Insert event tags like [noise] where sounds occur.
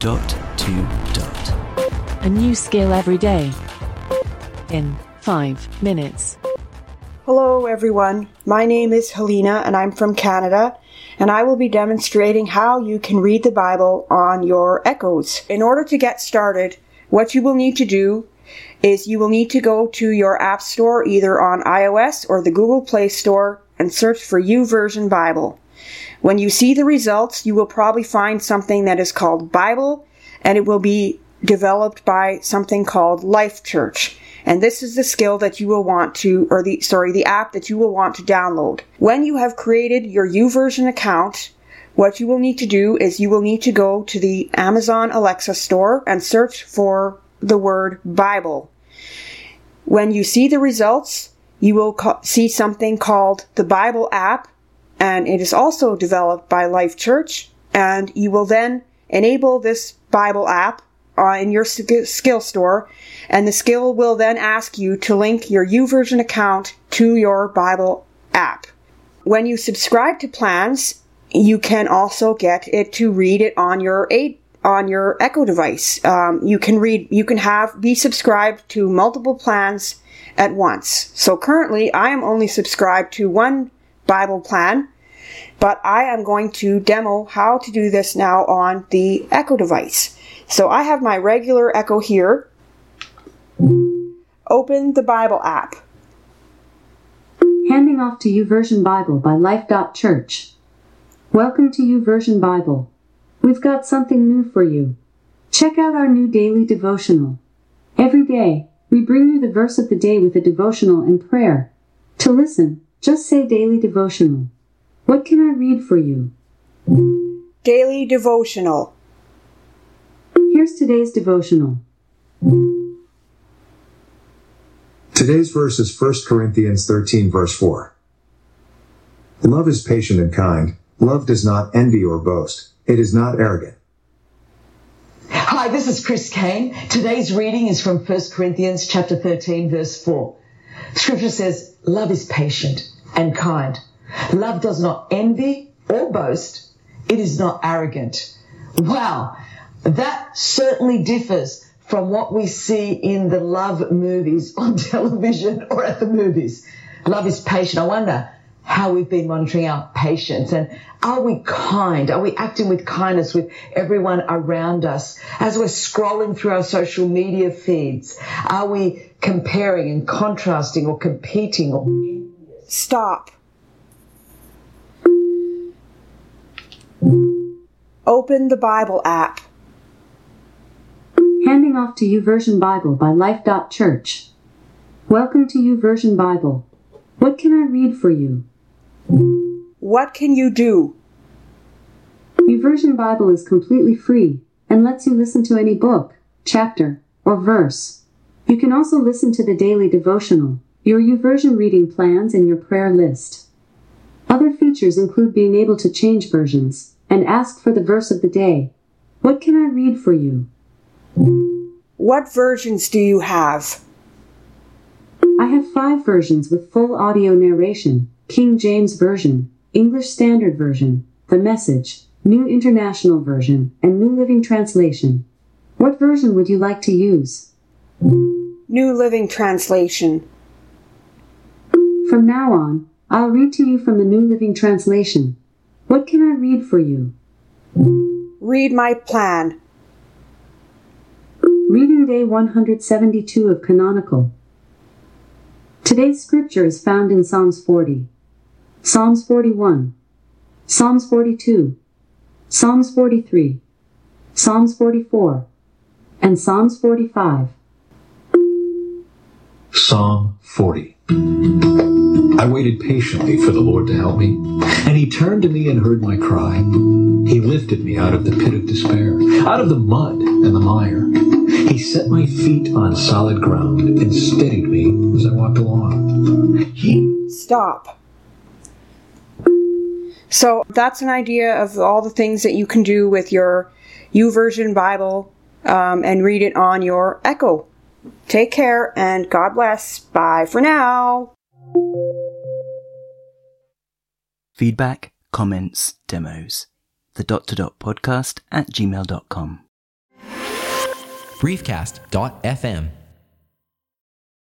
Dot to dot. A new skill every day. In 5 minutes. Hello, everyone. My name is Helena, and I'm from Canada, and I will be demonstrating how you can read the Bible on your Echoes. In order to get started, what you will need to do is you will need to go to your App Store, either on iOS or the Google Play Store, and search for YouVersion Bible. When you see the results, you will probably find something that is called Bible, and it will be developed by something called Life Church. And this is the skill that you will want to, or the, sorry, the app that you will want to download. When you have created your YouVersion account, what you will need to do is you will need to go to the Amazon Alexa store and search for the word Bible. When you see the results, you will co- see something called the Bible app, and it is also developed by Life Church, and you will then enable this Bible app uh, in your skill store, and the skill will then ask you to link your YouVersion account to your Bible app. When you subscribe to plans, you can also get it to read it on your on your Echo device. Um, you can read, you can have be subscribed to multiple plans at once. So currently, I am only subscribed to one Bible plan, but I am going to demo how to do this now on the Echo device. So I have my regular Echo here. Open the Bible app. Handing off to YouVersion Bible by Life.Church. Welcome to YouVersion Bible. We've got something new for you. Check out our new daily devotional. Every day, we bring you the verse of the day with a devotional and prayer. To listen, just say daily devotional. What can I read for you? Daily devotional. Here's today's devotional. Today's verse is 1 Corinthians 13 verse 4. Love is patient and kind. Love does not envy or boast. It is not arrogant. Hi, this is Chris Kane. Today's reading is from 1 Corinthians chapter 13 verse 4. Scripture says, love is patient and kind. Love does not envy or boast. It is not arrogant. Wow. That certainly differs from what we see in the love movies [laughs] on television or at the movies. Love is patient. I wonder how we've been monitoring our patients and are we kind? Are we acting with kindness with everyone around us as we're scrolling through our social media feeds? Are we comparing and contrasting or competing or Stop. Open the Bible app. Handing off to YouVersion Bible by Life.Church. Welcome to YouVersion Bible. What can I read for you? What can you do? YouVersion Bible is completely free and lets you listen to any book, chapter, or verse. You can also listen to the daily devotional, your YouVersion reading plans, and your prayer list. Other features include being able to change versions and ask for the verse of the day. What can I read for you? What versions do you have? I have five versions with full audio narration King James Version, English Standard Version, The Message, New International Version, and New Living Translation. What version would you like to use? New Living Translation. From now on, I'll read to you from the New Living Translation. What can I read for you? Read my plan. Reading Day 172 of Canonical. Today's scripture is found in Psalms 40, Psalms 41, Psalms 42, Psalms 43, Psalms 44, and Psalms 45. Psalm 40. I waited patiently for the Lord to help me, and he turned to me and heard my cry. He lifted me out of the pit of despair, out of the mud and the mire. He set my feet on solid ground and steadied me as I walked along. He Stop. So that's an idea of all the things that you can do with your YouVersion Bible um, and read it on your Echo. Take care and God bless. Bye for now. Feedback, comments, demos. The dot to dot podcast at gmail.com. briefcast.fm.